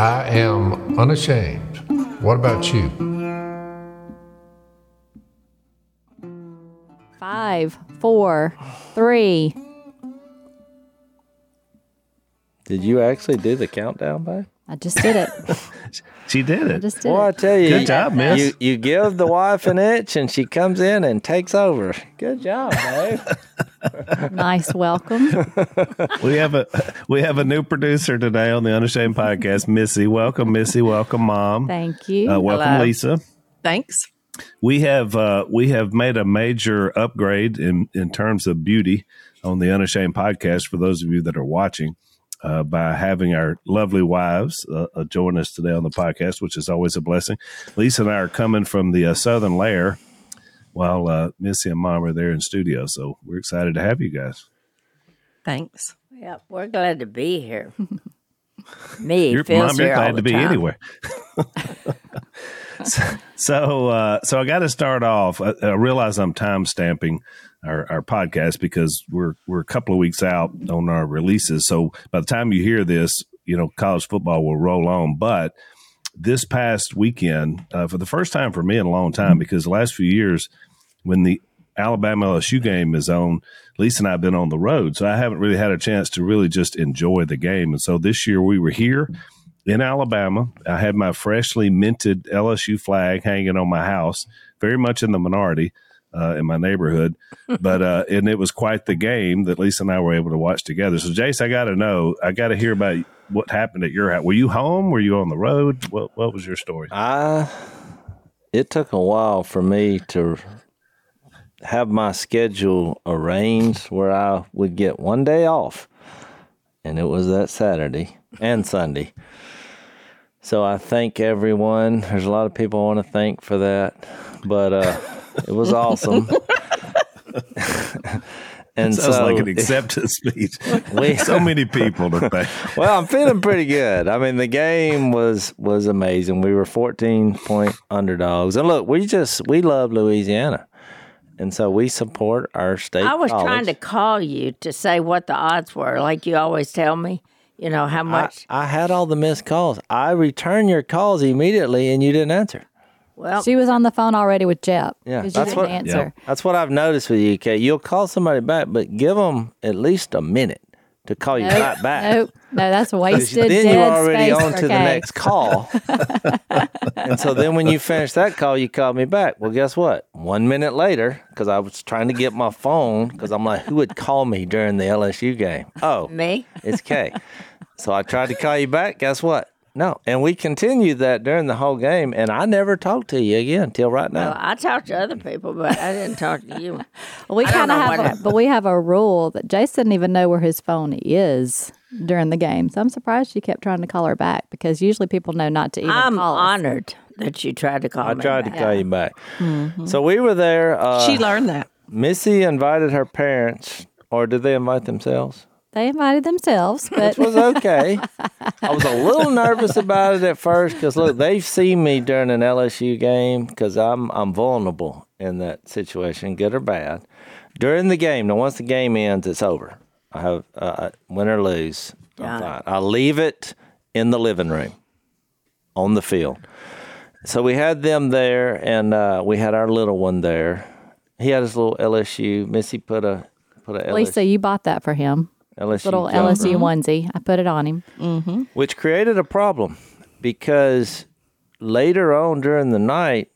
I am unashamed. What about you? Five, four, three. Did you actually do the countdown, babe? I just did it. She did I it. just did Well, I tell you, Good job, miss. You you give the wife an itch, and she comes in and takes over. Good job, babe. Nice welcome. We have a we have a new producer today on the Unashamed podcast, Missy. Welcome, Missy. Welcome, Mom. Thank you. Uh, welcome, Hello. Lisa. Thanks. We have uh, we have made a major upgrade in in terms of beauty on the Unashamed podcast. For those of you that are watching, uh, by having our lovely wives uh, uh, join us today on the podcast, which is always a blessing. Lisa and I are coming from the uh, Southern Lair, while uh, Missy and Mom are there in studio. So we're excited to have you guys. Thanks. Yep, we're glad to be here. Me, You're, feels Mom, you're here all glad the to be time. anywhere. so, so, uh, so I got to start off. I, I realize I'm time stamping our, our podcast because we're we're a couple of weeks out on our releases. So by the time you hear this, you know, college football will roll on. But this past weekend, uh, for the first time for me in a long time, because the last few years, when the Alabama LSU game is on, Lisa and I have been on the road, so I haven't really had a chance to really just enjoy the game. And so this year we were here in Alabama. I had my freshly minted LSU flag hanging on my house, very much in the minority uh, in my neighborhood, but uh, and it was quite the game that Lisa and I were able to watch together. So, Jase, I got to know, I got to hear about what happened at your house. Were you home? Were you on the road? What What was your story? I it took a while for me to have my schedule arranged where I would get one day off, and it was that Saturday and Sunday. So I thank everyone. There's a lot of people I want to thank for that, but uh, it was awesome. and Sounds so like an acceptance speech. we, so many people to thank. well, I'm feeling pretty good. I mean, the game was was amazing. We were 14 point underdogs, and look, we just we love Louisiana, and so we support our state. I was college. trying to call you to say what the odds were, like you always tell me. You know how I, much. I had all the missed calls. I returned your calls immediately, and you didn't answer. Well, She was on the phone already with Jep. Yeah, 'cause you that's didn't what- answer. That's what I've noticed with you, Kay. You'll call somebody back, but give them at least a minute to call you Nope, right back. Nope. No, that's wasted then dead you're already space on for to the next call. and so then when you finish that call, you call me back. Well, guess what? One minute later, because I was trying to get my phone, because I'm like, who would call me during the LSU game? Oh, me. it's Kay. so I tried to call you back. Guess what? No. And we continued that during the whole game, and I never talked to you again till right now. Well, I talked to other people, but I didn't talk to you. We kind of have, a, but we have a rule that Jason didn't even know where his phone is during the game. So I'm surprised she kept trying to call her back because usually people know not to even I'm call us. honored that you tried to call I me. tried to call you back. So we were there. Uh, she learned that. Missy invited her parents, or did they invite themselves? They invited themselves, but Which was okay. I was a little nervous about it at first because look, they've seen me during an LSU game because I'm I'm vulnerable in that situation, good or bad. During the game, now once the game ends, it's over. I have uh, win or lose. I'm Yeah. fine. I leave it in the living room, on the field. So we had them there, and uh, we had our little one there. He had his little LSU. Missy put a put a Lisa, you bought that for him. LSU Little jumper. LSU onesie. I put it on him. Mm-hmm. which created a problem because later on during the night,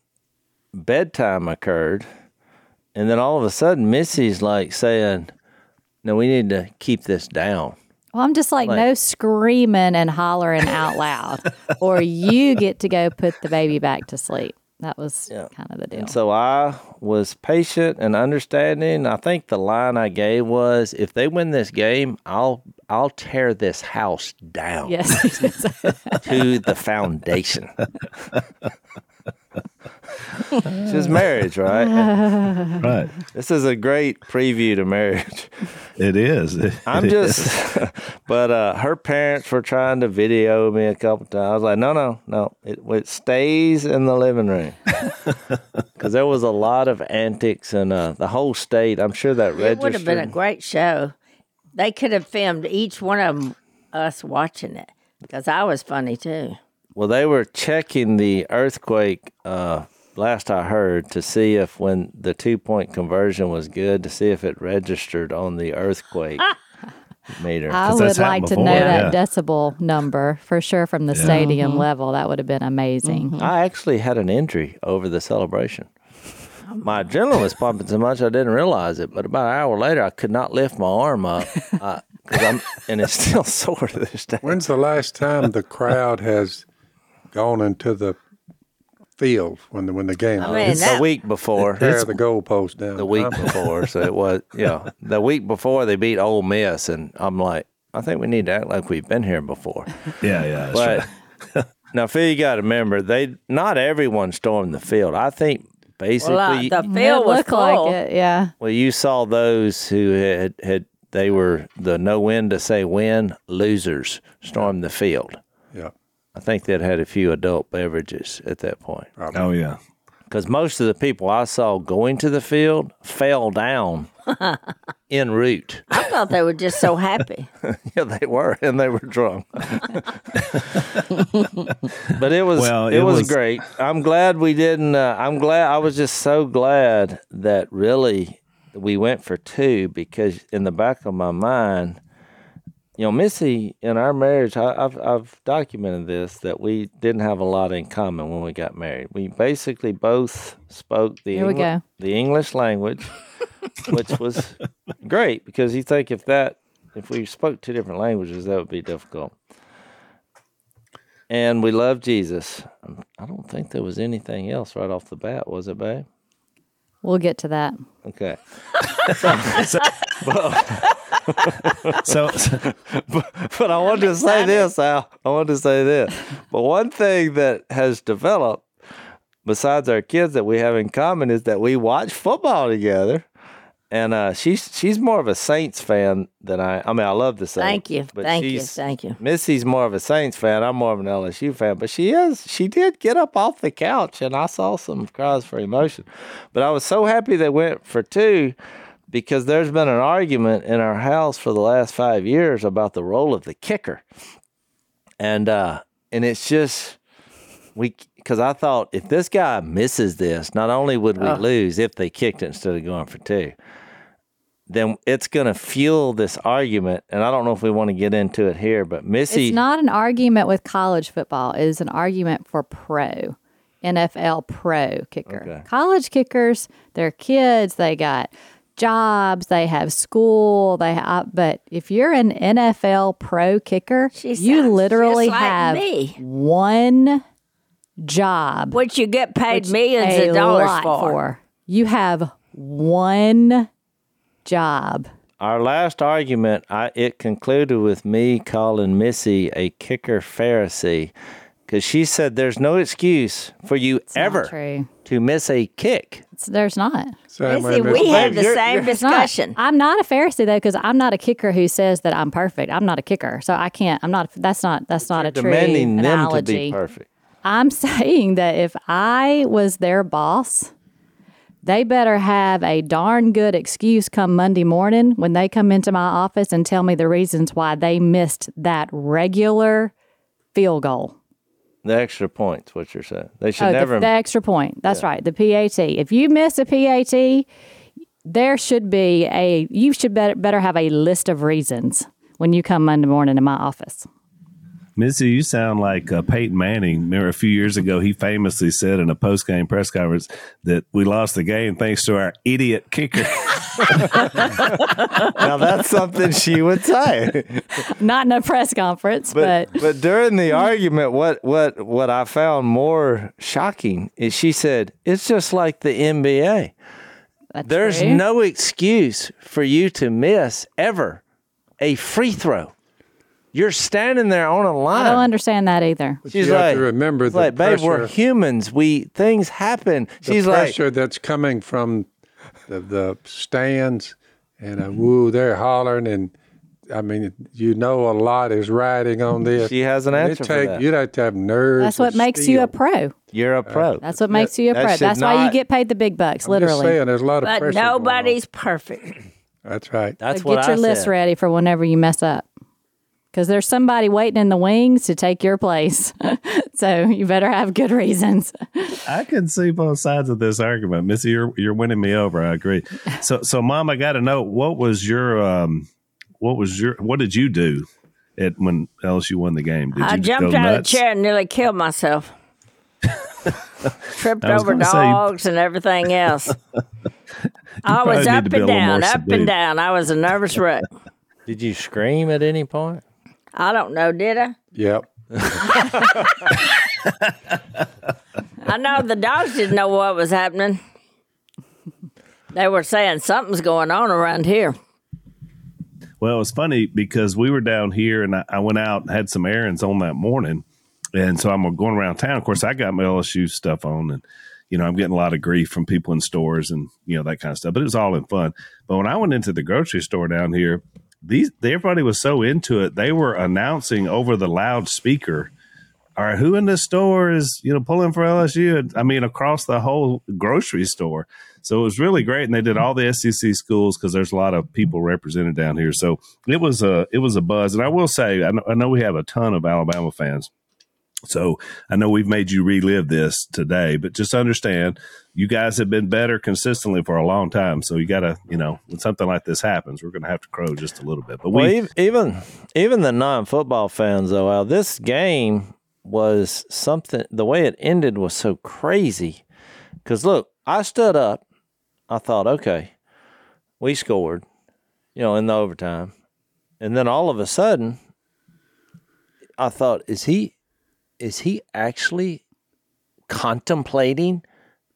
bedtime occurred, and then all of a sudden, Missy's like saying, "No, we need to keep this down." Well, I'm just like, Like- no screaming and hollering out loud, or you get to go put the baby back to sleep. That was kind of the deal. And so I was patient and understanding. I think the line I gave was, "If they win this game, I'll I'll tear this house down yes. to the foundation." It's just marriage, right? Right. This is a great preview to marriage. It is. It I'm is. just, but uh, her parents were trying to video me a couple times. I was like, no, no, no. It, it stays in the living room because there was a lot of antics and uh, the whole state. I'm sure that It registered. would have been a great show. They could have filmed each one of them, us watching it. Because I was funny too. Well, they were checking the earthquake. Uh, last I heard, to see if when the two point conversion was good, to see if it registered on the earthquake meter. I would like happened to know before, that decibel number for sure from the stadium level. That would have been amazing. I actually had an injury over the celebration. My adrenaline was pumping so much I didn't realize it. But about an hour later, I could not lift my arm up uh, because I'm, and it's still sore to this day. When's the last time the crowd has gone into the field when the when the game I was? mean, The that, week before, tear the goalpost down. the week before, so it was yeah. The week before they beat Ole Miss, and I'm like, I think we need to act like we've been here before. Yeah, yeah. That's right. But now, Phil, you got to remember, they not everyone stormed the field. I think basically, well, uh, the field was looked full. like it, yeah. well, you saw those who had had they were the no win to say win losers storm the field. Yeah. I think they'd had a few adult beverages at that point Oh yeah. because most of the people I saw going to the field fell down en route. I thought they were just so happy. Yeah, they were, and they were drunk. but it was Well, it, it was, was- great. I'm glad we didn't. Uh, I'm glad. I was just so glad that really we went for two because in the back of my mind, you know, Missy in our marriage, I, I've I've documented this that we didn't have a lot in common when we got married. We basically both spoke the Here Engli- the English language, which was great because you think if that if we spoke two different languages that would be difficult. And we love Jesus. Um, I don't think there was anything else right off the bat, was it, babe? We'll get to that. Okay. So, but I wanted to say this, Al. I wanted to say this. But one thing that has developed, besides our kids, that we have in common is that we watch football together. And uh, she's she's more of a Saints fan than I. I mean, I love the Saints. Thank you. but Thank you. Thank you. Missy's more of a Saints fan. I'm more of an LSU fan, but she is. She did get up off the couch, and I saw some cries for emotion. But I was so happy they went for two because there's been an argument in our house for the last five years about the role of the kicker, and uh, and it's just we because I thought if this guy misses this, not only would we lose if they kicked it instead of going for two then it's going to fuel this argument. And I don't know if we want to get into it here, but Missy, It's not an argument with college football. It is an argument for pro, NFL pro kicker. Okay. College kickers, they're kids. They got jobs. They have school. They have, uh, but if you're an NFL pro kicker, She you literally like have me. one job. Which you get paid millions of dollars lot for. You have one job. our last argument, I, it concluded with me calling Missy a kicker Pharisee because she said there's no excuse for you It's ever to miss a kick. It's, there's not. Same way, See, we had the you're- same you're- It's not. discussion. I'm not a Pharisee though, because I'm not a kicker who says that I'm perfect. I'm not a kicker, so I can't. I'm not. That's not. That's not a true demanding them to be perfect. I'm saying that if I was their boss, they better have a darn good excuse come Monday morning when they come into my office and tell me the reasons why they missed that regular field goal. The extra points, what you're saying. They should Oh, never. the, the extra point. That's right. The PAT. If you miss a PAT, there should be a. You should better better have a list of reasons when you come Monday morning in my office. Missy, you sound like uh, Peyton Manning. Remember a few years ago, he famously said in a post game press conference that we lost the game thanks to our idiot kicker. now, that's something she would say. Not in a press conference, but, but but during the argument, what what what I found more shocking is she said it's just like the NBA. that's There's true. no excuse for you to miss ever a free throw. You're standing there on a line. I don't understand that either. She's you have to remember the like, babe, we're humans. We things happen. the She's like, pressure that's coming from the, the stands and uh, woo, they're hollering and I mean, you know, a lot is riding on this. she has an It answer for that. You'd have to have nerves. That's what of makes you a pro. You're a pro. That's what makes you a pro. should That's why you get paid the big bucks, I'm just literally. saying, there's a lot of But pressure. going on. nobody's perfect. That's right. That's So what get I your list said. ready for whenever you mess up. Because there's somebody waiting in the wings to take your place. so you better have good reasons. I can see both sides of this argument, Missy. You're you're winning me over. I agree. So so, Mom, I got to know what was your um, what was your what did you do at when LSU won the game? Did I jumped out of the chair and nearly killed myself. Tripped over gonna say- dogs and everything else. I was up to be a and down, up subdued. and down. I was a nervous wreck. Did you scream at any point? I don't know, did I? Yep. I know the dogs didn't know what was happening. They were saying something's going on around here. Well, it was funny because we were down here and I, I went out and had some errands on that morning. And so I'm going around town. Of course, I got my LSU stuff on and, you know, I'm getting a lot of grief from people in stores and, you know, that kind of stuff. But it was all in fun. But when I went into the grocery store down here, these everybody was so into it. They were announcing over the loudspeaker, all right, who in the store is, you know, pulling for LSU? I mean, across the whole grocery store. So it was really great, and they did all the SEC schools because there's a lot of people represented down here. So it was a it was a buzz, and I will say, I know, I know we have a ton of Alabama fans. So I know we've made you relive this today, but just understand, you guys have been better consistently for a long time. So you got to, you know, when something like this happens, we're going to have to crow just a little bit. But Well, we, ev- even even the non-football fans, though, Al, this game was something. The way it ended was so crazy. Because look, I stood up. I thought, okay, we scored, you know, in the overtime, and then all of a sudden, I thought, is he, is he actually contemplating?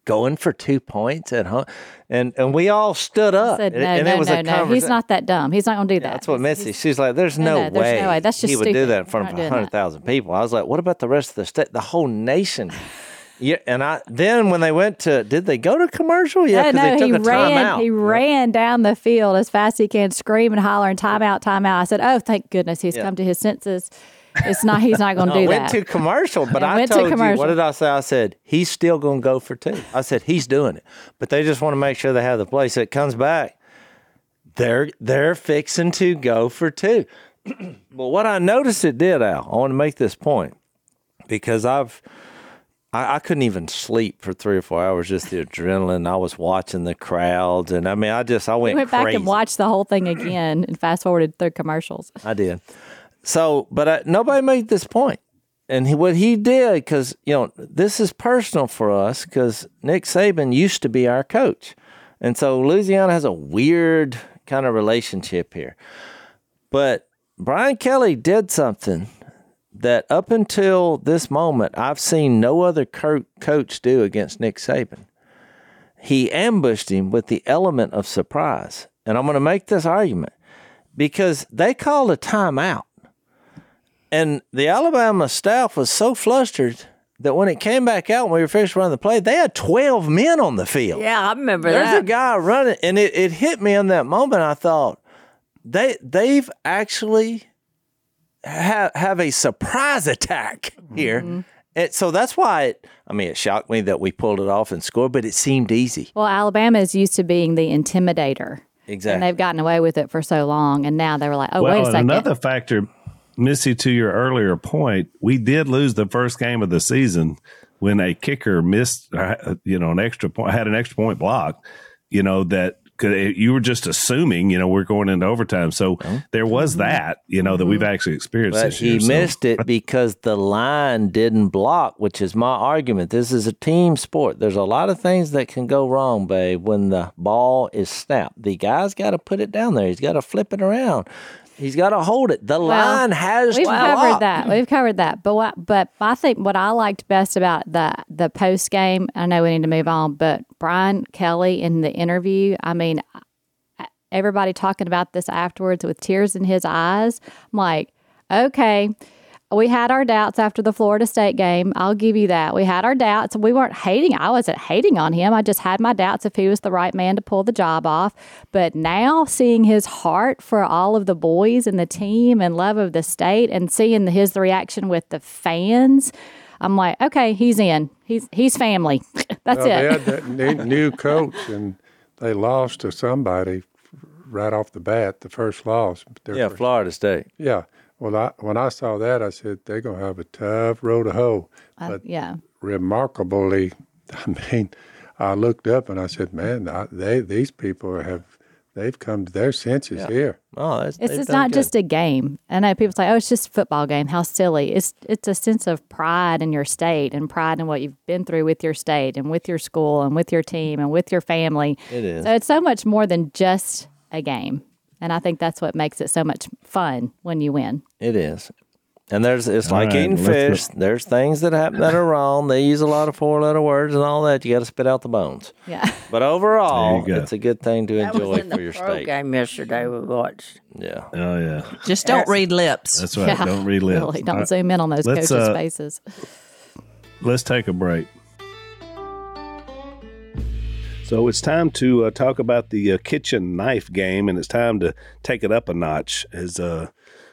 Going for two points at home, and and we all stood up. said, and, no, and no, it was no, a no. He's not that dumb. He's not going to do that. that's what Missy. She's like, "There's No, no, no, there's way, no way. That's just he would do that in front of hundred thousand people." I was like, "What about the rest of the state? The whole nation?" Yeah, and I then when they went to, did they go to commercial? Yeah, No, because no, they he a ran. He ran down the field as fast as he can, screaming, hollering, "Timeout! Timeout!" I said, "Oh, thank goodness, he's Yeah. come to his senses. It's not. He's not going to No, do went that." Went to commercial, but I went to told you what did I say? I said he's still going to go for two. I said he's doing it, but they just want to make sure they have the place. So it comes back. They're they're fixing to go for two. but what I noticed it did, Al. I want to make this point because I've I, I couldn't even sleep for three or four hours. Just the adrenaline. I was watching the crowds, and I mean, I just I We went, went back and watched the whole thing again and fast forwarded through commercials. I did. So, but I, nobody made this point. And he, what he did, because, you know, this is personal for us because Nick Saban used to be our coach. And so Louisiana has a weird kind of relationship here. But Brian Kelly did something that up until this moment, I've seen no other co- coach do against Nick Saban. He ambushed him with the element of surprise. And I'm going to make this argument because they called a timeout. And the Alabama staff was so flustered that when it came back out, when we were finished running the play, they had 12 men on the field. Yeah, I remember There's that. There's a guy running, and it, it hit me in that moment. I thought, they, they've actually have, have a surprise attack here. Mm-hmm. And so that's why it, I mean, it shocked me that we pulled it off and scored, but it seemed easy. Well, Alabama is used to being the intimidator. Exactly. And they've gotten away with it for so long. And now they were like, oh, well, wait a and second. another factor, Missy, to your earlier point, we did lose the first game of the season when a kicker missed, uh, you know, an extra point, had an extra point block, you know, that could, you were just assuming, you know, we're going into overtime. So there was Mm-hmm. that, you know, that we've actually experienced But he year. So- missed it because the line didn't block, which is my argument. This is a team sport. There's a lot of things that can go wrong, babe, when the ball is snapped. The guy's got to put it down there. He's got to flip it around. He's got to hold it. The Well, line has We've covered that. We've covered that. But what, but I think what I liked best about the the post game, I know we need to move on, but Brian Kelly in the interview, I mean, everybody talking about this afterwards with tears in his eyes. I'm like, okay, we had our doubts after the Florida State game. I'll give you that. We had our doubts. We weren't hating. I wasn't hating on him. I just had my doubts if he was the right man to pull the job off. But now seeing his heart for all of the boys and the team and love of the state and seeing his reaction with the fans, I'm like, okay, he's in. He's he's family. That's Well, they it. had that new, new coach, and they lost to somebody right off the bat. The first loss. Their Yeah, first- Florida State. yeah. Well, I, when I saw that, I said they're gonna have a tough road to hoe. Uh, But yeah. remarkably, I mean, I looked up and I said, "Man, I, they these people have they've come to their senses here." Oh, that's, It's it's not good. just a game. I know people say, "Oh, it's just a football game. How silly!" It's it's a sense of pride in your state and pride in what you've been through with your state and with your school and with your team and with your family. It is. So it's so much more than just a game, and I think that's what makes it so much fun when you win. It is. And there's it's All like right, eating let's go- fish. There's things that happen that are wrong. They use a lot of four letter words and all that. You got to spit out the bones. Yeah. But overall, There you go. it's a good thing to That was enjoy in for the your pro state. game yesterday we watched. Yeah. Oh yeah, Just don't read lips. that's right. yeah. Don't read lips. Really, don't All right, zoom in on those Let's, coaches' uh, faces. Let's take a break. So it's time to uh, talk about the uh, kitchen knife game, and it's time to take it up a notch, as uh,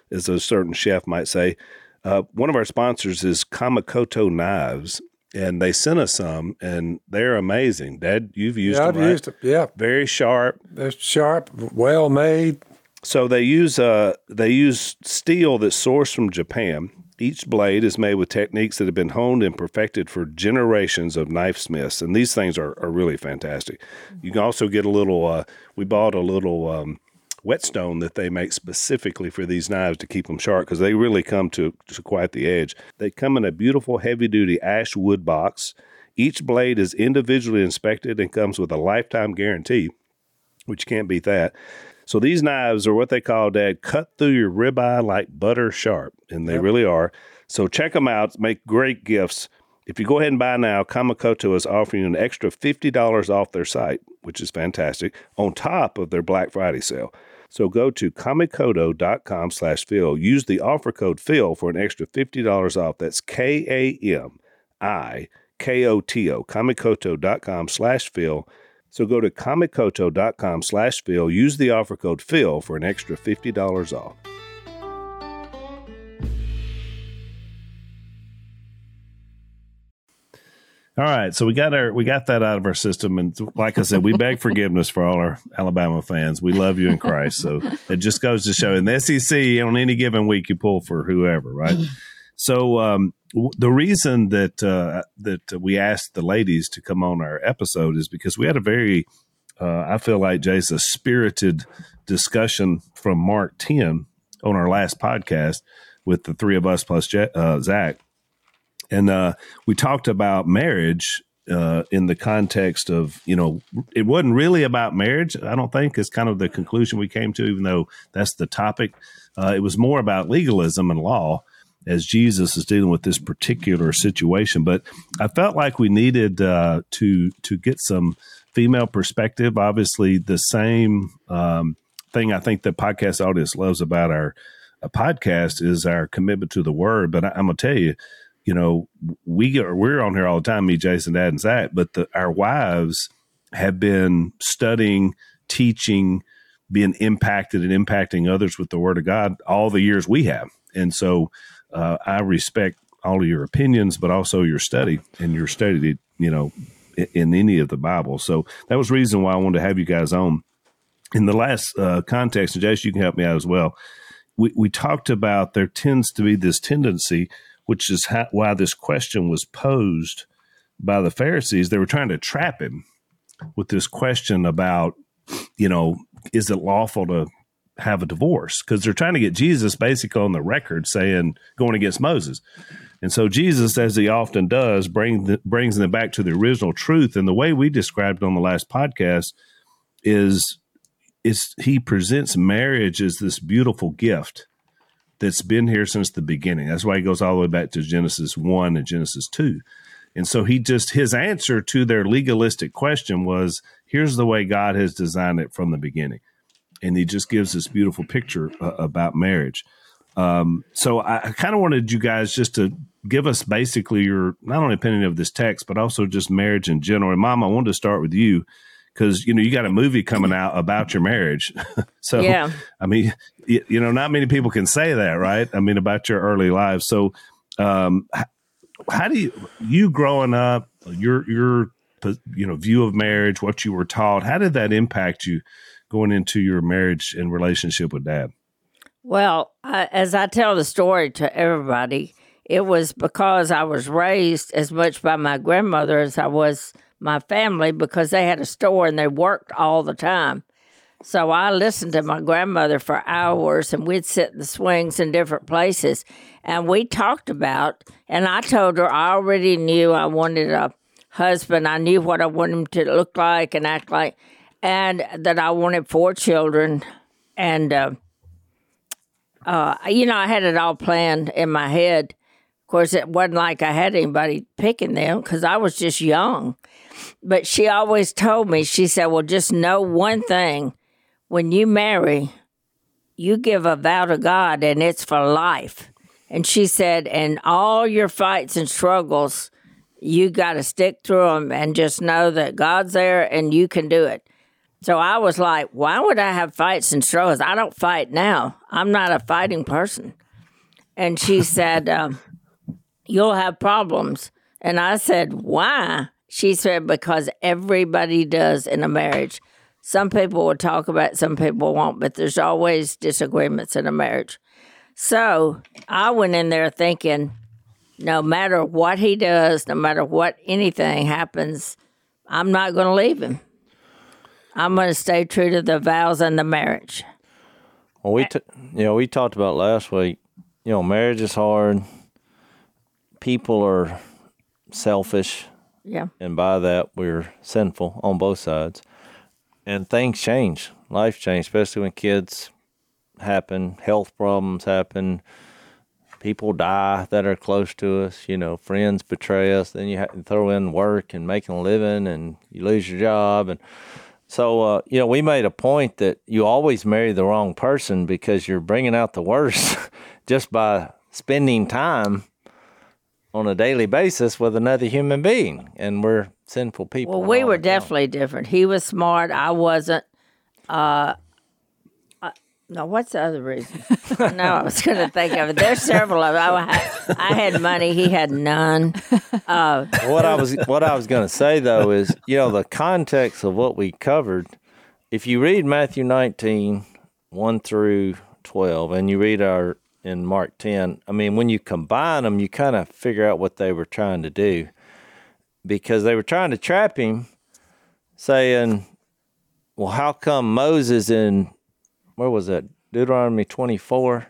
as a certain chef might say. Uh, one of our sponsors is Kamikoto Knives, and they sent us some, and they're amazing. Dad, you've used yeah, them, I've right? used it. Yeah, Very sharp. they're sharp, well made. So they use uh they use steel that's sourced from Japan. Each blade is made with techniques that have been honed and perfected for generations of knife smiths, and these things are, are really fantastic. You can also get a little. Uh, we bought a little um, whetstone that they make specifically for these knives to keep them sharp because they really come to, to quite the edge. They come in a beautiful heavy duty ash wood box. Each blade is individually inspected and comes with a lifetime guarantee, which can't beat that. So these knives are what they call, Dad, cut through your ribeye like butter sharp, and they really are. So check them out. Make great gifts. If you go ahead and buy now, Kamikoto is offering you an extra fifty dollars off their site, which is fantastic, on top of their Black Friday sale. So go to kamikoto.com slash Phil. Use the offer code Phil for an extra fifty dollars off. That's K A M I K O T O, kamikoto.com slash Phil. So go to kamikoto.com slash Phil. Use the offer code Phil for an extra $50 off. All right, so we got our we got that out of our system, and like I said, we beg forgiveness for all our Alabama fans. We love you in Christ, so it just goes to show in the SEC on any given week you pull for whoever, right? So um, the reason that uh, that we asked the ladies to come on our episode is because we had a very, uh, I feel like Jay's a spirited discussion from Mark Ten on our last podcast with the three of us plus uh, Zach, and uh, we talked about marriage uh, in the context of you know it wasn't really about marriage. I don't think is kind of the conclusion we came to, even though that's the topic. Uh, it was more about legalism and law as Jesus is dealing with this particular situation. But I felt like we needed uh, to to get some female perspective. Obviously, the same um, thing I think the podcast audience loves about our uh, podcast is our commitment to the Word. But I, I'm gonna tell you, you know, we get, we're on here all the time, me, Jason, Dad, and Zach. But the, our wives have been studying, teaching, being impacted and impacting others with the Word of God all the years we have, and so uh, I respect all of your opinions, but also your study and your study, you know, in, any of the Bible. So that was reason why I wanted to have you guys on. In the last uh, context, and Jason, you can help me out as well. We, we talked about there tends to be this tendency, which is how, why this question was posed by the Pharisees. They were trying to trap him with this question about, you know, is it lawful to have a divorce because they're trying to get Jesus basically on the record saying going against Moses. And so Jesus, as he often does, bring the, brings them back to the original truth. And the way we described on the last podcast is, is he presents marriage as this beautiful gift that's been here since the beginning. That's why he goes all the way back to Genesis 1 and Genesis 2. And so he just, his answer to their legalistic question was here's the way God has designed it from the beginning and he just gives this beautiful picture uh, about marriage. Um, so I, I kind of wanted you guys just to give us basically your not only opinion of this text, but also just marriage in general. And Mom, I wanted to start with you because you know you got a movie coming out about your marriage. so Yeah. I mean, you, you know, not many people can say that, right? I mean, about your early lives. So, um, how do you you growing up your your you know view of marriage, what you were taught, how did that impact you? Going into your marriage and relationship with dad? Well, I, as I tell the story to everybody, it was because I was raised as much by my grandmother as I was my family because they had a store and they worked all the time. So I listened to my grandmother for hours and we'd sit in the swings in different places and we talked about and I told her I already knew I wanted a husband. I knew what I wanted him to look like and act like and that I wanted four children and uh, uh, you know, I had it all planned in my head. Of course, it wasn't like I had anybody picking them because I was just young. But she always told me, she said, Well, just know one thing when you marry, you give a vow to God and it's for life. And she said, And all your fights and struggles, you got to stick through them and just know that God's there and you can do it. So I was like, why would I have fights and struggles? I don't fight now. I'm not a fighting person. And she said, um, You'll have problems. And I said, Why? She said, Because everybody does in a marriage. Some people will talk about it, some people won't, but there's always disagreements in a marriage. So I went in there thinking, no matter what he does, no matter what anything happens, I'm not going to leave him. I'm going to stay true to the vows and the marriage. Well, we t- you know we talked about last week. You know, marriage is hard. People are selfish, Yeah. and by that we're sinful on both sides. And things change, life change, especially when kids happen, health problems happen, people die that are close to us. You know, friends betray us. Then you have to throw in work and making a living, and you lose your job, and so, uh, you know, we made a point that you always marry the wrong person because you're bringing out the worst just by spending time on a daily basis with another human being. And we're sinful people. Well, we were definitely different. He was smart. I wasn't. Uh, uh, no, what's the other reason? no, I was going to think of it. There's several of them. I had, I had money. He had none. Uh, what I was what I was going to say though is, you know, the context of what we covered. If you read Matthew 19, 1 through 12, and you read our in Mark 10, I mean, when you combine them, you kind of figure out what they were trying to do because they were trying to trap him, saying, Well, how come Moses in, where was that? Deuteronomy 24?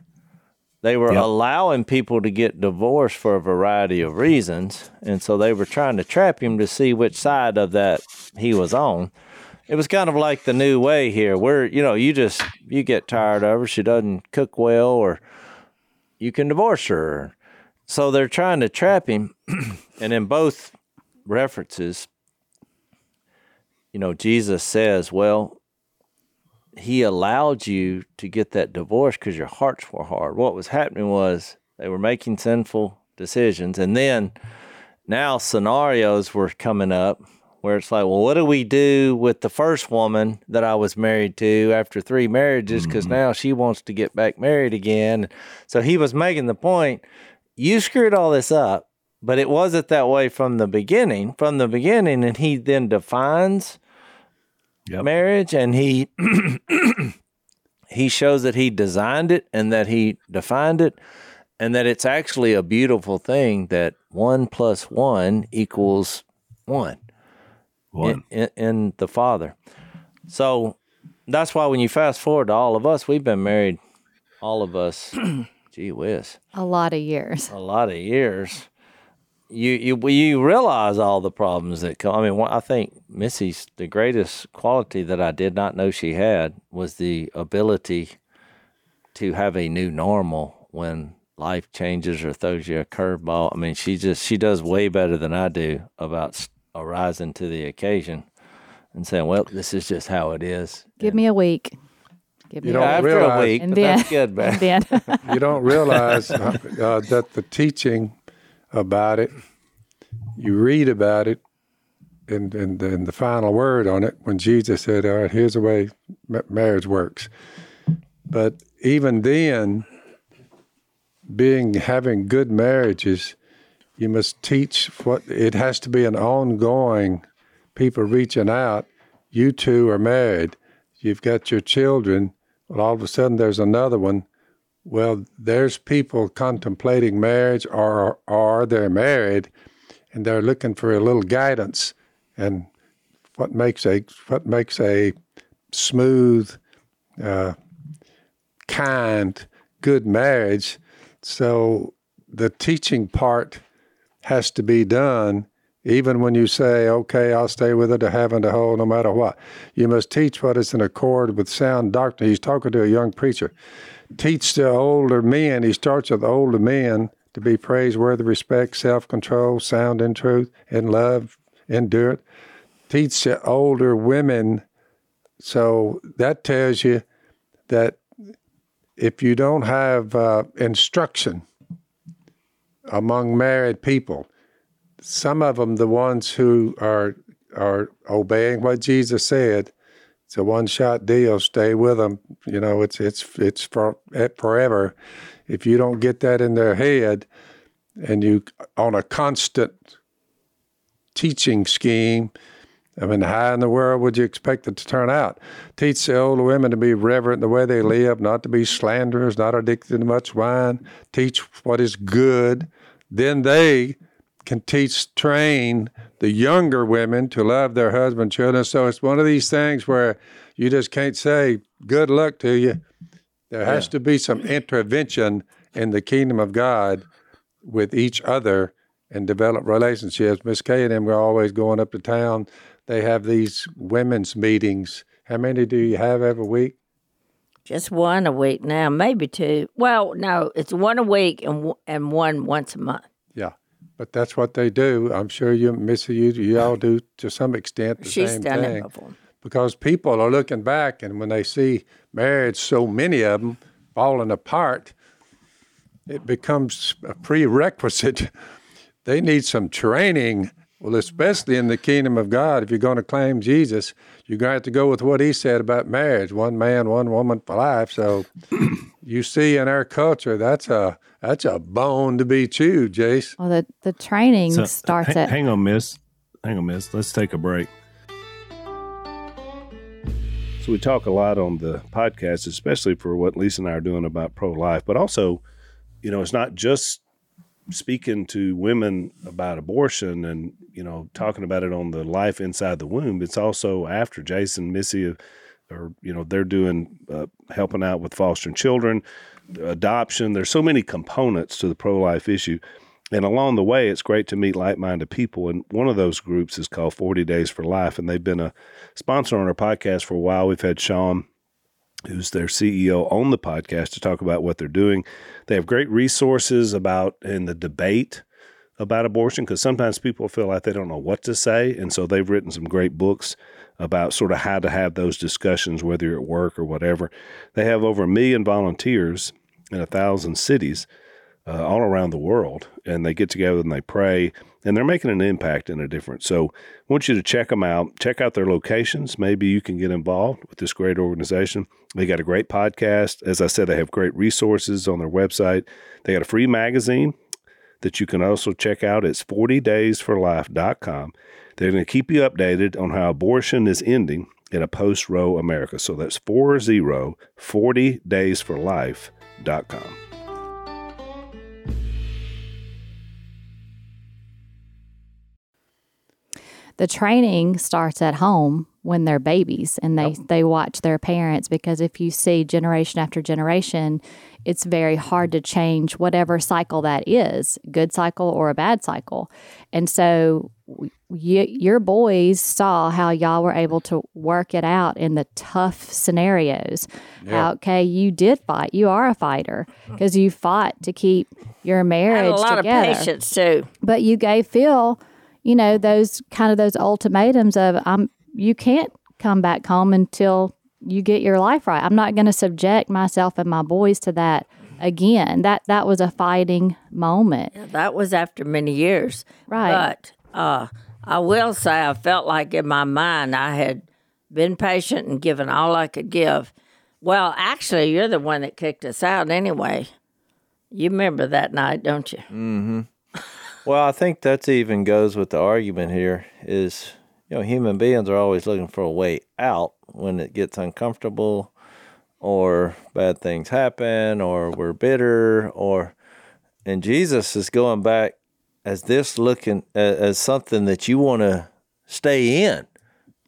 They were Yep. allowing people to get divorced for a variety of reasons. And so they were trying to trap him to see which side of that he was on. It was kind of like the new way here, where, you know, you just, you get tired of her, she doesn't cook well, or you can divorce her. So they're trying to trap him. and in both references, you know, Jesus says, well, he allowed you to get that divorce because your hearts were hard. What was happening was they were making sinful decisions. And then now scenarios were coming up where it's like, well, what do we do with the first woman that I was married to after three marriages? Because mm-hmm. now she wants to get back married again. So he was making the point you screwed all this up, but it wasn't that way from the beginning. From the beginning, and he then defines Yep. marriage and he he shows that he designed it and that he defined it and that it's actually a beautiful thing that one plus one equals one One. in, in, in the father so that's why when you fast forward to all of us we've been married all of us gee whiz A lot of years. a lot of years, you you you realize all the problems that come. I mean, one- I think Missy's the greatest quality that I did not know she had was the ability to have a new normal when life changes or throws you a curveball. I mean, she just she does way better than I do about arising to the occasion and saying, "Well, this is just how it is." Give me a week. Give me You a don't week. After a realize- week, And then, that's good, man. and then you don't realize uh, uh, that the teaching about it, you read about it, and and then the final word on it when Jesus said, "All right, here's the way marriage works." But even then, being having good marriages, you must teach what it has to be an ongoing. People reaching out. You two are married. You've got your children. All of a sudden, there's another one Well, there's people contemplating marriage or or they're married and they're looking for a little guidance and what makes a what makes a smooth, uh, kind, good marriage. So the teaching part has to be done even when you say, okay, I'll stay with it to have and to hold no matter what. You must teach what is in accord with sound doctrine. He's talking to a young preacher. Teach the older men, he starts with the older men to be praiseworthy, respect, self control, sound in truth, in love, endure it. Teach the older women. So that tells you that if you don't have uh, instruction among married people, some of them, the ones who are are obeying what Jesus said, it's a one shot deal. Stay with them. You know, it's it's it's for eh, forever. If you don't get that in their head, and you on a constant teaching scheme, I mean, how in the world would you expect it to turn out? Teach the old women to be reverent in the way they live, not to be slanderers, not addicted to much wine. Teach what is good. Then they can teach, train the younger women to love their husband, children. So it's one of these things where you just can't say, good luck to you. There has yeah. to be some intervention in the kingdom of God with each other and develop relationships. Miss Kay and them are always going up to town. They have these women's meetings. How many do you have every week? Just one a week now, maybe two. Well, no, it's one a week and and one once a month. But that's what they do. I'm sure you, Missy, you, you all do to some extent the She's same done thing. It before. Because people are looking back, and when they see marriage, so many of them falling apart, it becomes a prerequisite. they need some training. Well, especially in the kingdom of God, if you're going to claim Jesus, you're going to have to go with what he said about marriage one man, one woman for life. So you see in our culture, that's a that's a bone to be chewed, Jase. Well, the, the training so, starts h- at. Hang on, miss. Hang on, miss. Let's take a break. So we talk a lot on the podcast, especially for what Lisa and I are doing about pro life, but also, you know, it's not just speaking to women about abortion and you know talking about it on the life inside the womb. It's also after Jason, Missy, or you know they're doing uh, helping out with fostering children adoption. There's so many components to the pro life issue. And along the way, it's great to meet like minded people. And one of those groups is called 40 Days for Life. And they've been a sponsor on our podcast for a while. We've had Sean, who's their CEO, on the podcast to talk about what they're doing. They have great resources about in the debate about abortion because sometimes people feel like they don't know what to say. And so they've written some great books about sort of how to have those discussions, whether you're at work or whatever. They have over a million volunteers in a thousand cities uh, all around the world, and they get together and they pray, and they're making an impact and a difference. So, I want you to check them out. Check out their locations. Maybe you can get involved with this great organization. They got a great podcast. As I said, they have great resources on their website. They got a free magazine that you can also check out. It's 40daysforlife.com. They're going to keep you updated on how abortion is ending in a post Roe America. So that's 40 40daysforlife.com. The training starts at home when they're babies and they, yep. they watch their parents because if you see generation after generation, it's very hard to change whatever cycle that is, good cycle or a bad cycle. And so your boys saw how y'all were able to work it out in the tough scenarios. Yeah. How, okay, you did fight. You are a fighter because you fought to keep your marriage a lot together. of patience too. But you gave Phil, you know, those kind of those ultimatums of I'm you can't come back home until you get your life right. I'm not going to subject myself and my boys to that again. That that was a fighting moment. Yeah, that was after many years. Right. But uh, I will say I felt like in my mind I had been patient and given all I could give. Well, actually, you're the one that kicked us out anyway. You remember that night, don't you? Mm-hmm. well, I think that even goes with the argument here is you know, human beings are always looking for a way out when it gets uncomfortable or bad things happen or we're bitter or and Jesus is going back as this looking as, as something that you want to stay in.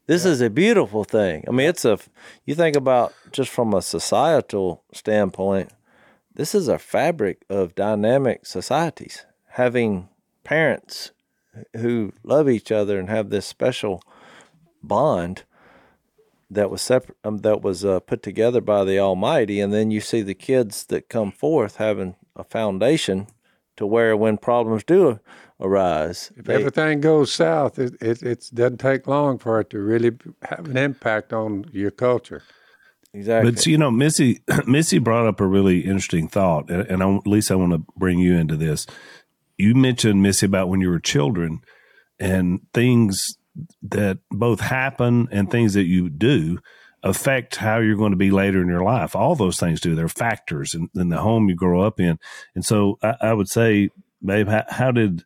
This is a beautiful thing. I mean, it's a you think about just from a societal standpoint, this is a fabric of dynamic societies. Having parents who love each other and have this special bond that was separate um, that was uh, put together by the Almighty, and then you see the kids that come forth having a foundation to where when problems do arise, If they- everything goes south, it, it it doesn't take long for it to really have an impact on your culture. exactly. But you know, Missy Missy brought up a really interesting thought, and, and I, at least I want to bring you into this. You mentioned Missy about when you were children and things that both happen and things that you do affect how you're going to be later in your life. All those things do. They're factors in, in the home you grow up in. And so I, I would say, babe, how, how did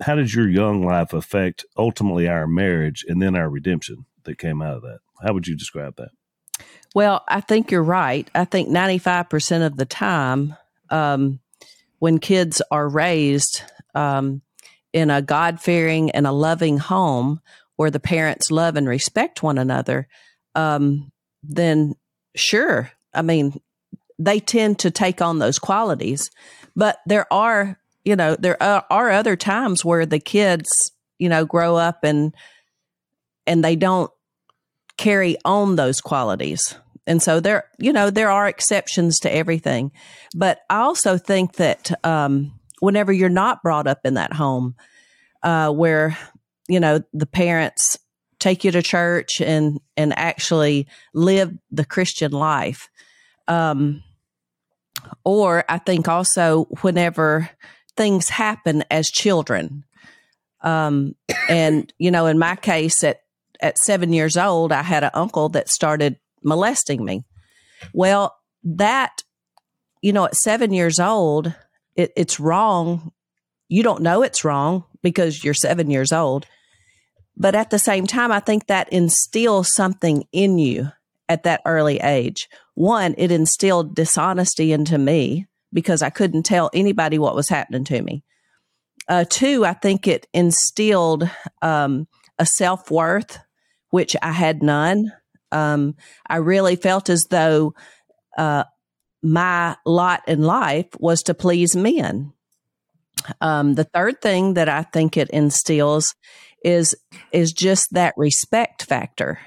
how did your young life affect ultimately our marriage and then our redemption that came out of that? How would you describe that? Well, I think you're right. I think 95% of the time, um, when kids are raised um, in a God fearing and a loving home where the parents love and respect one another, um, then sure. I mean, they tend to take on those qualities. But there are, you know, there are, are other times where the kids, you know, grow up and and they don't carry on those qualities. And so there, you know, there are exceptions to everything. But I also think that um, whenever you're not brought up in that home uh, where, you know, the parents take you to church and and actually live the Christian life, um, or I think also whenever things happen as children, um, and you know, in my case, at at seven years old, I had an uncle that started molesting me. Well, that, you know, at seven years old, it, it's wrong. You don't know it's wrong because you're seven years old. But at the same time, I think that instills something in you at that early age. One, it instilled dishonesty into me because I couldn't tell anybody what was happening to me. Uh, two, I think it instilled um, a self worth, which I had none. Um, I really felt as though uh, my lot in life was to please men. Um, the third thing that I think it instills is is just that respect factor,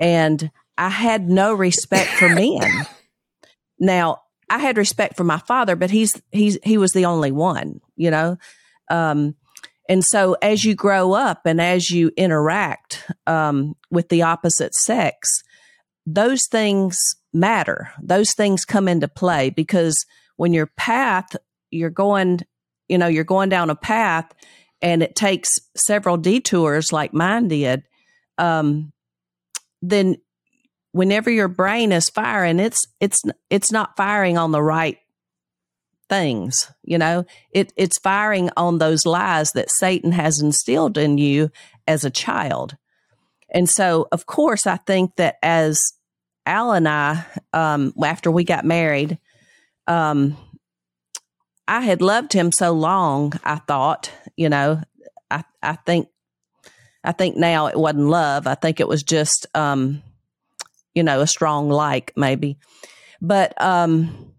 and I had no respect for men. Now I had respect for my father, but he's he's he was the only one, you know. Um, and so as you grow up and as you interact um, with the opposite sex, those things matter. Those things come into play because when your path, you're going, you know, you're going down a path and it takes several detours like mine did, um, then whenever your brain is firing, it's it's it's not firing on the right things. You know, it it's firing on those lies that Satan has instilled in you as a child. And so, of course, I think that as Al and I, um, after we got married, um, I had loved him so long. I thought, you know, I I think I think now it wasn't love. I think it was just, um, you know, a strong like maybe. But um,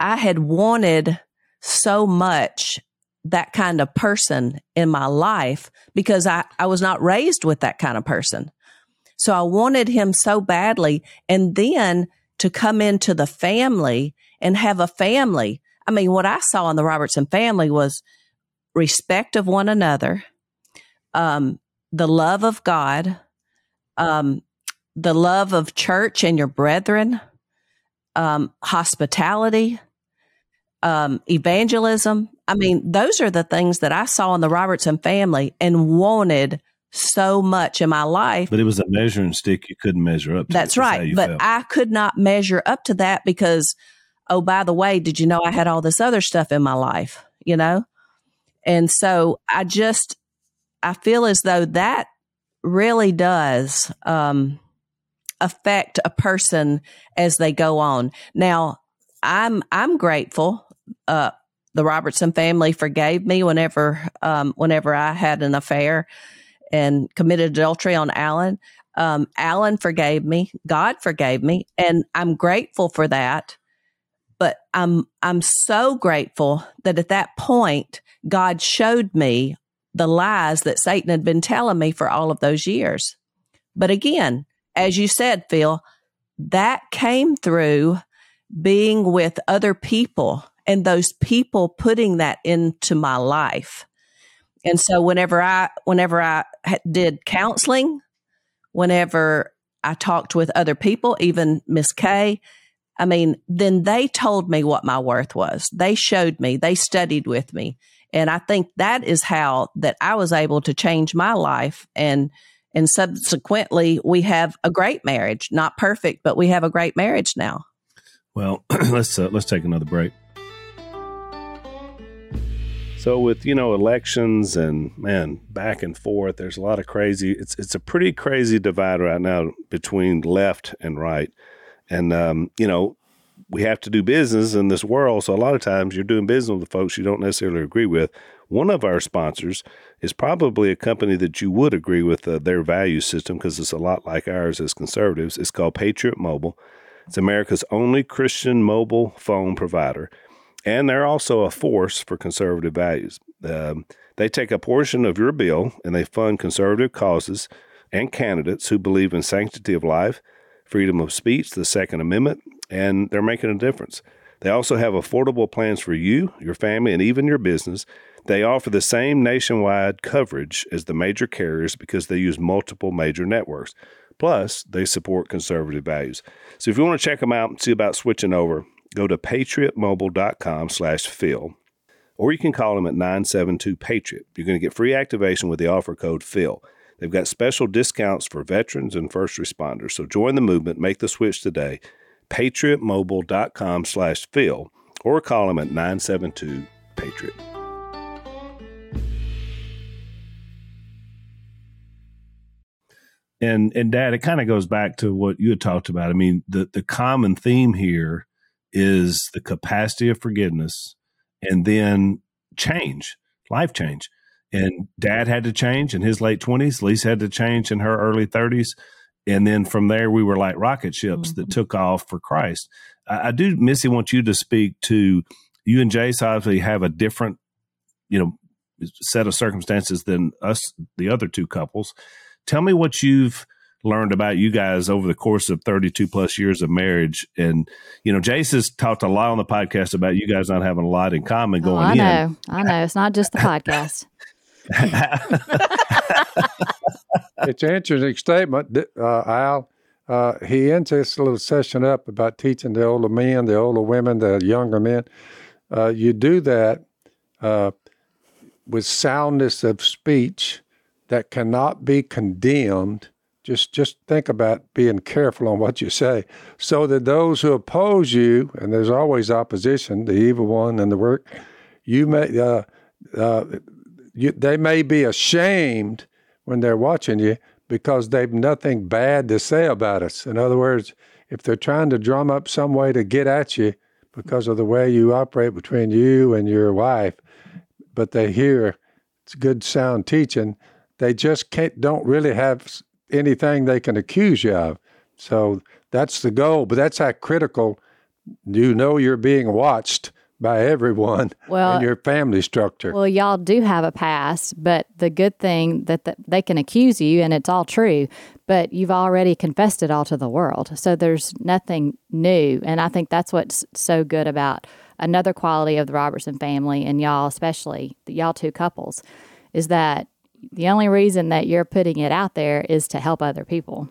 I had wanted so much that kind of person in my life because I, I was not raised with that kind of person. So I wanted him so badly. And then to come into the family and have a family. I mean, what I saw in the Robertson family was respect of one another, um, the love of God, um, the love of church and your brethren, um, hospitality, um, evangelism. I mean, those are the things that I saw in the Robertson family and wanted so much in my life. But it was a measuring stick you couldn't measure up to. That's That's right. But felt. I could not measure up to that because, oh, by the way, did you know I had all this other stuff in my life, you know? And so I just, I feel as though that really does um, affect a person as they go on. Now, I'm I'm grateful. Uh, the Robertson family forgave me whenever um, whenever I had an affair and committed adultery on Alan. Um, Alan forgave me. God forgave me, and I'm grateful for that. But I'm I'm so grateful that at that point God showed me the lies that Satan had been telling me for all of those years. But again, as you said, Phil, that came through being with other people and those people putting that into my life. And so whenever I whenever I did counseling, whenever I talked with other people, even Miss Kay, I mean, then they told me what my worth was. They showed me, they studied with me. And I think that is how that I was able to change my life and and subsequently we have a great marriage, not perfect, but we have a great marriage now. Well, let's uh, let's take another break. So with you know elections and man back and forth, there's a lot of crazy. It's it's a pretty crazy divide right now between left and right, and um, you know we have to do business in this world. So a lot of times you're doing business with folks you don't necessarily agree with. One of our sponsors is probably a company that you would agree with uh, their value system because it's a lot like ours as conservatives. It's called Patriot Mobile. It's America's only Christian mobile phone provider, and they're also a force for conservative values. Um, they take a portion of your bill and they fund conservative causes and candidates who believe in sanctity of life, freedom of speech, the Second Amendment, and they're making a difference. They also have affordable plans for you, your family, and even your business. They offer the same nationwide coverage as the major carriers because they use multiple major networks. Plus, they support conservative values. So if you want to check them out and see about switching over, go to patriotmobile.com slash Phil, or you can call them at 972-PATRIOT. You're going to get free activation with the offer code PHIL. They've got special discounts for veterans and first responders. So join the movement, make the switch today, patriotmobile.com slash Phil, or call him at 972-PATRIOT. And and Dad, it kind of goes back to what you had talked about. I mean, the the common theme here is the capacity of forgiveness, and then change, life change. And Dad had to change in his late twenties. Lisa had to change in her early thirties, and then from there we were like rocket ships mm-hmm. that took off for Christ. I, I do, Missy, want you to speak to you and Jase. Obviously, have a different, you know, set of circumstances than us, the other two couples. Tell me what you've learned about you guys over the course of 32 plus years of marriage. And, you know, Jase has talked a lot on the podcast about you guys not having a lot in common going oh, I in. know. I know. It's not just the podcast. it's an interesting statement, uh, Al. Uh, he ends this little session up about teaching the older men, the older women, the younger men. Uh, you do that uh, with soundness of speech that cannot be condemned. Just just think about being careful on what you say, so that those who oppose you, and there's always opposition, the evil one and the work, you may uh, uh, you, they may be ashamed when they're watching you because they've nothing bad to say about us. In other words, if they're trying to drum up some way to get at you because of the way you operate between you and your wife, but they hear it's good sound teaching, they just can't don't really have anything they can accuse you of. So that's the goal. But that's how critical you know you're being watched by everyone well, in your family structure. Well, y'all do have a past, but the good thing that the, they can accuse you and it's all true, but you've already confessed it all to the world. So there's nothing new. And I think that's what's so good about another quality of the Robertson family and y'all, especially y'all two couples, is that the only reason that you're putting it out there is to help other people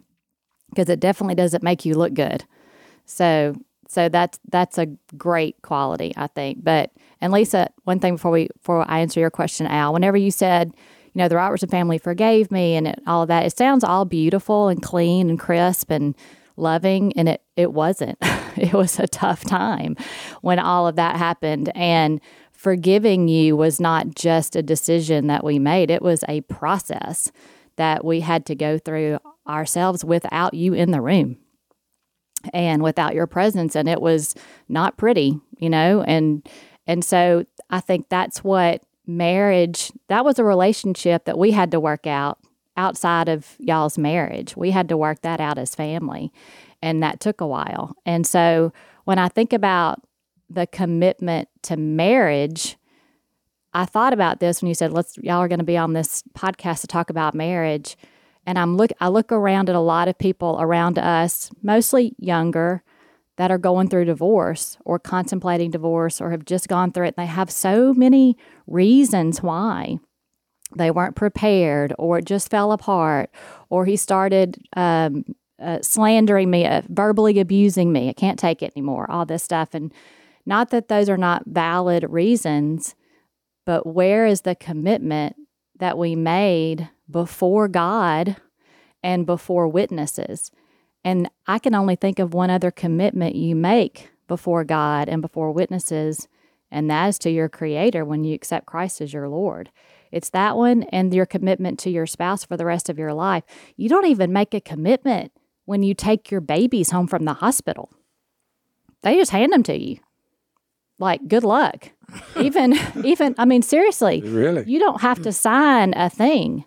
because it definitely doesn't make you look good. So so that's that's a great quality, I think. But and Lisa, one thing before we before I answer your question, Al, whenever you said, you know, the Robertson family forgave me and it, all of that, it sounds all beautiful and clean and crisp and loving, and it it wasn't. it was a tough time when all of that happened and forgiving you was not just a decision that we made, it was a process that we had to go through ourselves without you in the room. And without your presence and it was not pretty you know? And and so i think that's what marriage that was a relationship that we had to work out outside of y'all's marriage. We had to work that out as family and that took a while. And so when i think about the commitment to marriage i thought about this when you said let's y'all are going to be on this podcast to talk about marriage and I'm look I look around at a lot of people around us, mostly younger, that are going through divorce or contemplating divorce or have just gone through it. They have so many reasons why they weren't prepared or it just fell apart or he started um, uh, slandering me, uh, verbally abusing me. I can't take it anymore, all this stuff. And not that those are not valid reasons, but where is the commitment that we made before God and before witnesses. And I can only think of one other commitment you make before God and before witnesses, and that is to your Creator when you accept Christ as your Lord. It's that one and your commitment to your spouse for the rest of your life. You don't even make a commitment when you take your babies home from the hospital, they just hand them to you. Like, good luck. even, even, I mean, seriously, Really? you don't have to sign a thing.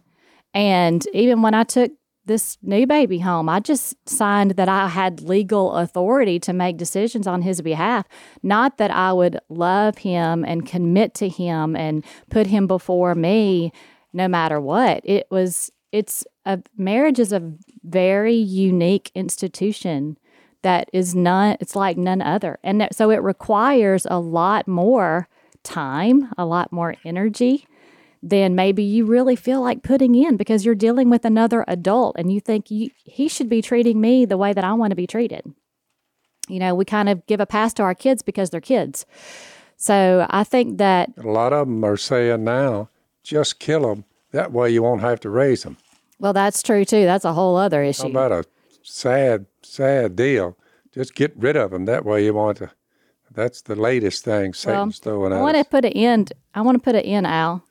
And even when I took this new baby home, I just signed that I had legal authority to make decisions on his behalf. Not that I would love him and commit to him and put him before me no matter what. It was, it's a marriage is a very unique institution that is none, it's like none other. And that, so it requires a lot more time, a lot more energy than maybe you really feel like putting in because you're dealing with another adult and you think you, he should be treating me the way that I want to be treated. You know, we kind of give a pass to our kids because they're kids. So I think that A lot of them are saying now, just kill them. That way you won't have to raise them. well, that's true too. That's a whole other How issue. about a sad, sad deal? Just get rid of them. That way you want to. That's the latest thing Satan's throwing I want to put an end. I want to put an end, Al,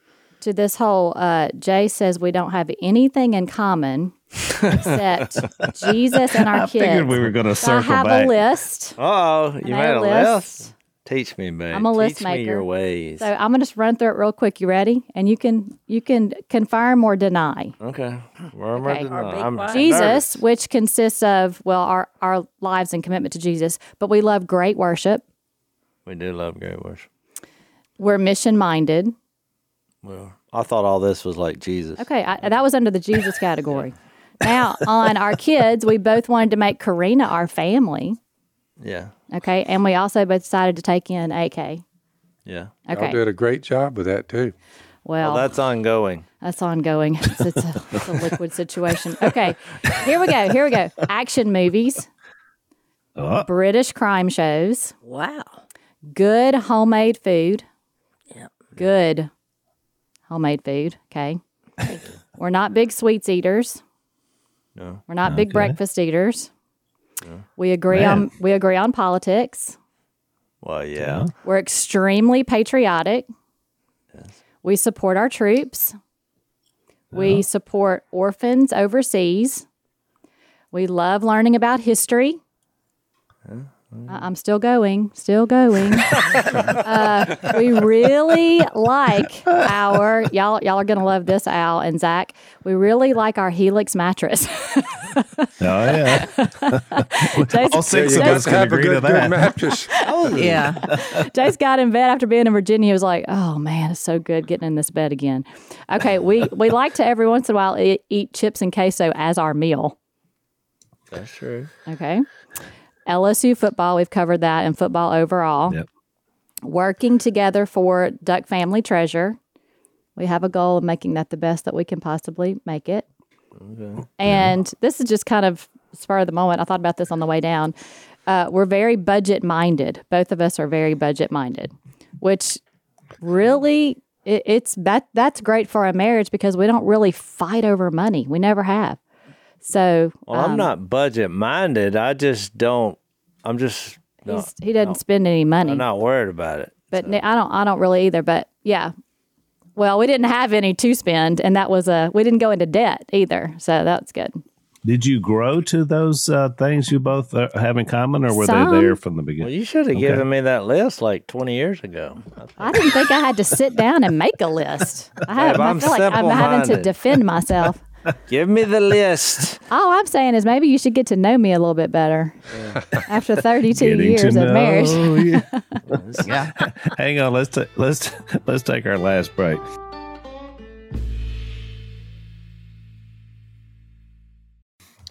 to this whole. Uh, Jase says we don't have anything in common except Jesus and our I kids. figured we were going to So I have back. a list. Oh, you I made made a a list? list. Teach me, babe. I'm a list Teach me your maker. ways. So I'm gonna just run through it real quick. You ready? And you can you can confirm or deny. okay. Where am I Okay. to Or know? be I'm. Jesus, nervous. which consists of well our our lives and commitment to Jesus, but we love great worship. We do love great worship. We're mission minded. Well, I thought all this was like Jesus. Okay, I, that was under the Jesus category. Now on our kids, we both wanted to make Karina our family. Yeah. Okay, and we also both decided to take in AK. Yeah. Y'all Okay, did a great job with that too. well, Well, that's ongoing. That's ongoing. It's, it's, a, it's a liquid situation. Okay, here we go. Here we go. Action movies, Oh, British crime shows, Wow. good homemade food. Yep. Good homemade food. Okay. We're not big sweets eaters. No. We're not big Okay. breakfast eaters. We agree Man. on we agree on politics. Well, yeah. We're extremely patriotic. We support our troops. We support orphans overseas. We love learning about history. I- I'm still going, still going. uh, we really like our y'all. Y'all are gonna love this, Al and Zach. We really like our Helix mattress. oh yeah. All six you of got us to can have a agree good, to good that. mattress. Yeah. Jase got in bed after being in Virginia. He was like, "Oh man, it's so good getting in this bed again." Okay, we we like to every once in a while eat, eat chips and queso as our meal. That's true. Okay, LSU football. We've covered that and football overall. Yep. Working together for Duck Family Treasure. We have a goal of making that the best that we can possibly make it. Okay. And this is just kind of spur of the moment. I thought about this on the way down. Uh, we're very budget minded. Both of us are very budget minded, which really it, it's that that's great for a marriage because we don't really fight over money. We never have. So Well, I'm not budget minded. I just don't. I'm just. No, he's, he doesn't spend any money. I'm not worried about it. but ne- I don't I don't really either. But yeah, well, we didn't have any to spend, and that was a we didn't go into debt either, so that's good. Did you grow to those uh, things you both uh, have in common, or were Some. they there from the Well, Well, beginning? you should have Okay. given me that list like 20 years ago. I didn't think I had to sit down and make a list. I, have, but I I'm feel like I'm having to defend myself. Give me the list. All I'm saying is maybe you should get to know me a little bit better after 32 Getting years of marriage. you. Yeah. Hang on, let's ta- let's let's take our last break.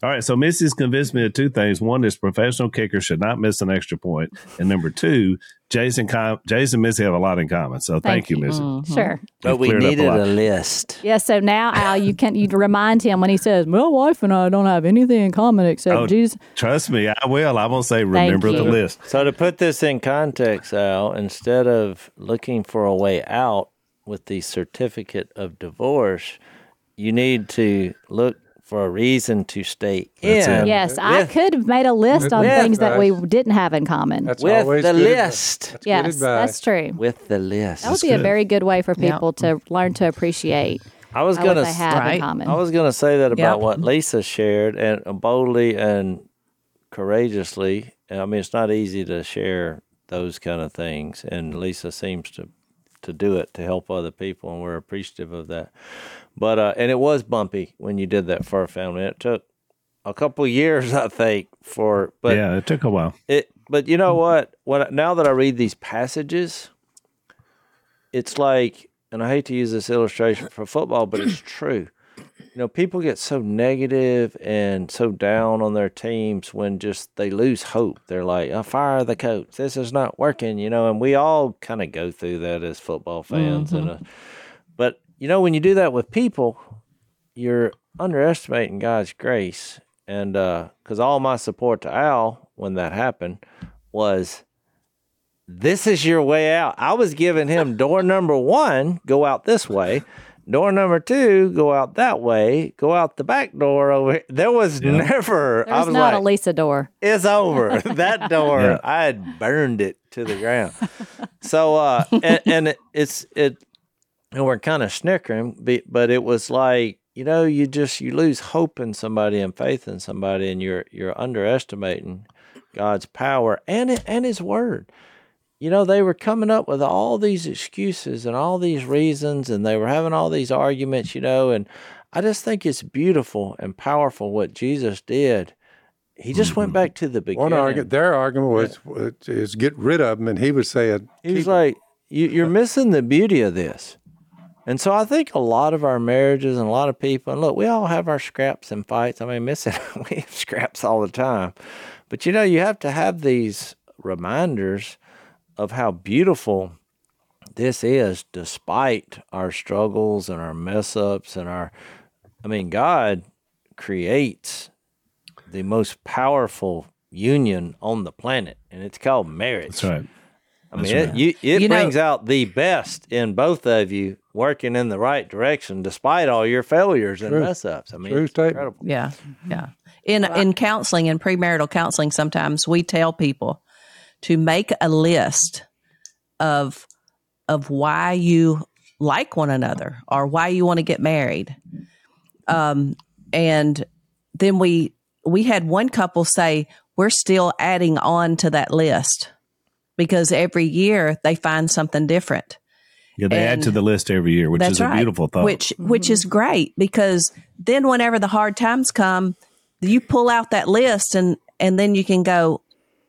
All right, so Missy's convinced me of two things. One is professional kickers should not miss an extra point, and number two, Jason, com- Jason, Missy have a lot in common. So thank, Thank you, you. Missy. Mm-hmm. Sure. But You've we cleared up a needed lot. a list. Yeah, so now Al, you can you remind him when he says, "My wife and I don't have anything in common except Oh, Jesus." Trust me, I will. I'm gonna say remember the list. So to put this in context, Al, instead of looking for a way out with the certificate of divorce, you need to look for a reason to stay That's in. it. Yes, I could have made a list on With- things that we didn't have in common. That's with always the good list. That's yes, advice. that's true. With the list. That would be a very good way for Yeah. people to learn to appreciate I was gonna they s- have in Right. common. I was going to say that about Yep. what Lisa shared, and boldly and courageously. I mean, it's not easy to share those kind of things, and Lisa seems to to do it to help other people, and we're appreciative of that. But uh, and it was bumpy when you did that for our family. It took a couple years, I think, for but yeah, it took a while. it, but you know what? When now that I read these passages, it's like, and I hate to use this illustration for football, but it's true. You know, people get so negative and so down on their teams when just they lose hope. They're like, "I fire the coach. This is not working." You know, and we all kind of go through that as football fans. And uh, but you know, when you do that with people, you're underestimating God's grace. And because all my support to Al when that happened was, this is your way out. I was giving him door number one, go out this way. Door number two, go out that way. Go out the back door over. Here. There was never. I There's was not like, a Lisa door. it's over. that door, Yeah. I had burned it to the ground. so, uh, and, and it, it's it, and we're kind of snickering, but, but it was like you know, you just you lose hope in somebody and faith in somebody, and you're you're underestimating God's power and and His word. You know, they were coming up with all these excuses and all these reasons, and they were having all these arguments. You know, and I just think it's beautiful and powerful what Jesus did. He just went mm-hmm. back to the beginning. One argument, their argument was, was is get rid of them, and he was saying, He was like, you, "You're missing the beauty of this." And so I think a lot of our marriages and a lot of people, and look, we all have our scraps and fights. I mean, missing we have scraps all the time, but you know, you have to have these reminders of how beautiful this is, despite our struggles and our mess ups and our. I mean, God creates the most powerful union on the planet, and it's called marriage. That's right. I mean, That's it, you, it You know- brings out the best in both of you working in the right direction despite all your failures and True. mess ups. I mean, True it's statement. incredible. Yeah, yeah. In in counseling and premarital counseling, sometimes we tell people to make a list of of why you like one another or why you want to get married. Um, and then we we had one couple say we're still adding on to that list because every year they find something different. Yeah, they add to the list every year, which That's is a right. beautiful thought. Which which is great because then whenever the hard times come, you pull out that list and and then you can go,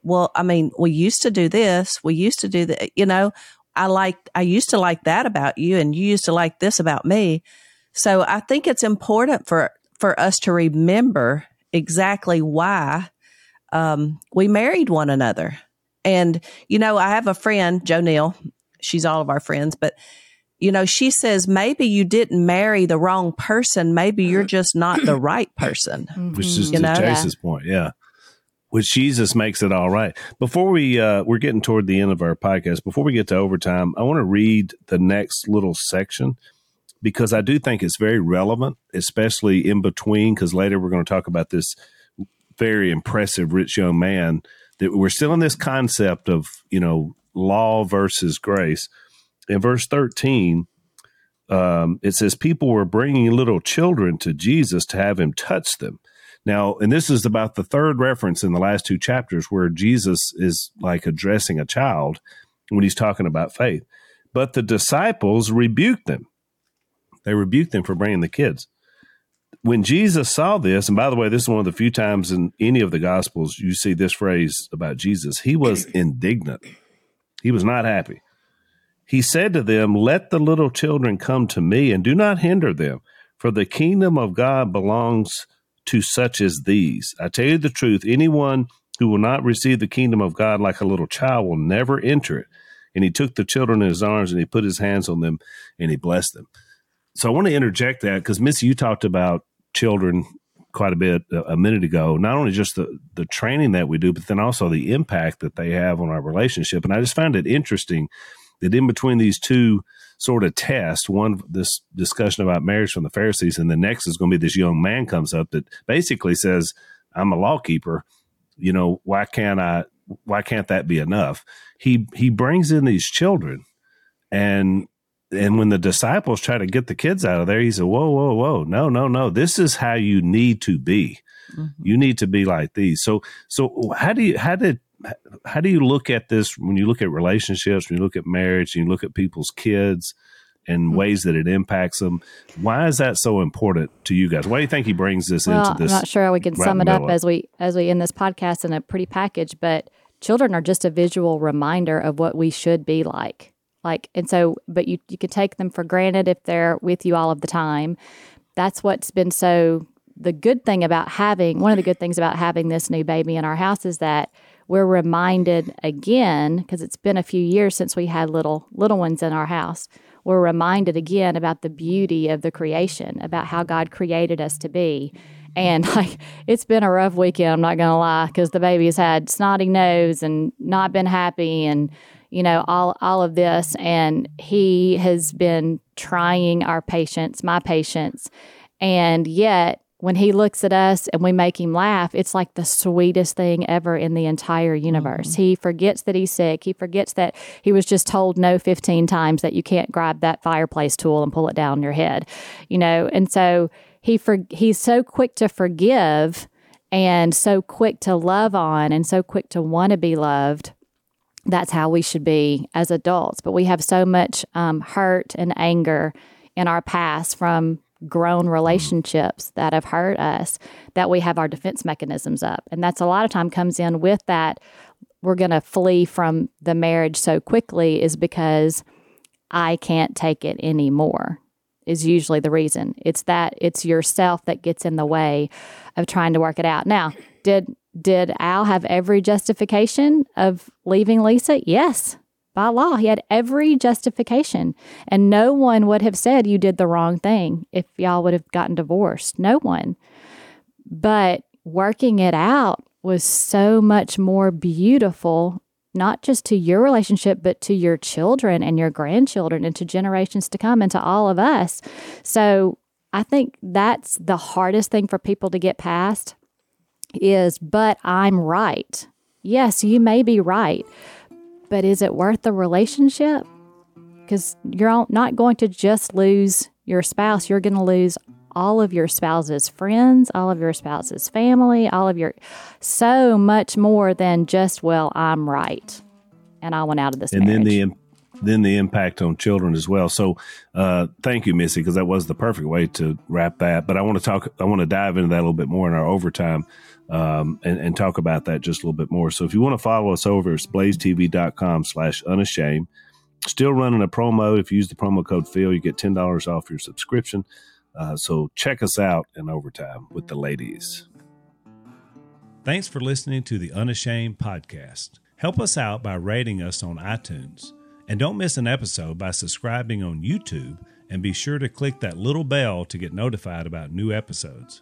well, I mean, we used to do this, we used to do that, you know. I like I used to like that about you and you used to like this about me. So I think it's important for for us to remember exactly why um, we married one another. And you know, I have a friend, Joe Neal. She's all of our friends, but you know, she says maybe you didn't marry the wrong person. Maybe you're just not the right person. which is You to know? Jase's point, yeah. Which Jesus makes it all right. Before we uh we're getting toward the end of our podcast, before we get to overtime, I want to read the next little section because I do think it's very relevant, especially in between, because later we're going to talk about this very impressive rich young man that we're still in this concept of, you know, law versus grace. In verse 13, um, it says, People were bringing little children to Jesus to have him touch them. Now, and this is about the third reference in the last two chapters where Jesus is like addressing a child when he's talking about faith. But the disciples rebuked them. They rebuked them for bringing the kids. When Jesus saw this, and by the way, this is one of the few times in any of the Gospels you see this phrase about Jesus, he was indignant. He was not happy. He said to them, Let the little children come to me and do not hinder them, for the kingdom of God belongs to such as these. I tell you the truth, anyone who will not receive the kingdom of God like a little child will never enter it. And he took the children in his arms and he put his hands on them and he blessed them. So I want to interject that because Missy, you talked about children quite a bit uh, a minute ago. Not only just the the training that we do, but then also the impact that they have on our relationship. And I just found it interesting that in between these two sort of tests, one this discussion about marriage from the Pharisees, and the next is going to be this young man comes up that basically says, "I'm a lawkeeper. You know, why can't I? Why can't that be enough?" He he brings in these children, and and when the disciples try to get the kids out of there, he said, "Whoa, whoa, whoa! No, no, no! This is how you need to be. Mm-hmm. You need to be like these." So, so how do you how did how do you look at this when you look at relationships, when you look at marriage, and you look at people's kids and mm-hmm. ways that it impacts them? Why is that so important to you guys? Why do you think he brings this well, into this? I'm not sure how we can sum it up as we as we end this podcast in a pretty package, but children are just a visual reminder of what we should be like. Like, and so, but you, you could take them for granted if they're with you all of the time. That's what's been so the good thing about having one of the good things about having this new baby in our house is that we're reminded again because it's been a few years since we had little little ones in our house we're reminded again about the beauty of the creation about how god created us to be and like it's been a rough weekend i'm not gonna lie because the baby has had snotty nose and not been happy and you know all all of this. And he has been trying our patience my patience and yet when he looks at us and we make him laugh it's like the sweetest thing ever in the entire universe. Mm-hmm. he forgets that he's sick. He forgets that he was just told no 15 times that you can't grab that fireplace tool and pull it down your head you know? And so he for, he's so quick to forgive and so quick to love on and so quick to want to be loved that's how we should be as adults. But we have so much um, hurt and anger in our past from grown relationships that have hurt us that we have our defense mechanisms up. And that's a lot of time comes in with that. We're going to flee from the marriage so quickly is because I can't take it anymore is usually the reason. It's that it's yourself that gets in the way of trying to work it out. Now, did did Al have every justification of leaving Lisa? Yes. By law, he had every justification. And no one would have said you did the wrong thing if y'all would have gotten divorced. No one. But working it out was so much more beautiful, not just to your relationship, but to your children and your grandchildren and to generations to come and to all of us. So I think that's the hardest thing for people to get past is, but I'm right. Yes, you may be right, but is it worth the relationship? Because you're not going to just lose your spouse, you're going to lose all of your spouse's friends, all of your spouse's family, all of your so much more than just, well, I'm right. And I went out of this. And marriage. then the then the impact on children as well. So, uh, thank you, Missy, because that was the perfect way to wrap that. But I want to talk, I want to dive into that a little bit more in our overtime um, and, and, talk about that just a little bit more. So, if you want to follow us over, it's blazetv.com slash unashamed. Still running a promo. If you use the promo code Phil, you get $10 off your subscription. Uh, so, check us out in overtime with the ladies. Thanks for listening to the Unashamed podcast. Help us out by rating us on iTunes. And don't miss an episode by subscribing on YouTube and be sure to click that little bell to get notified about new episodes.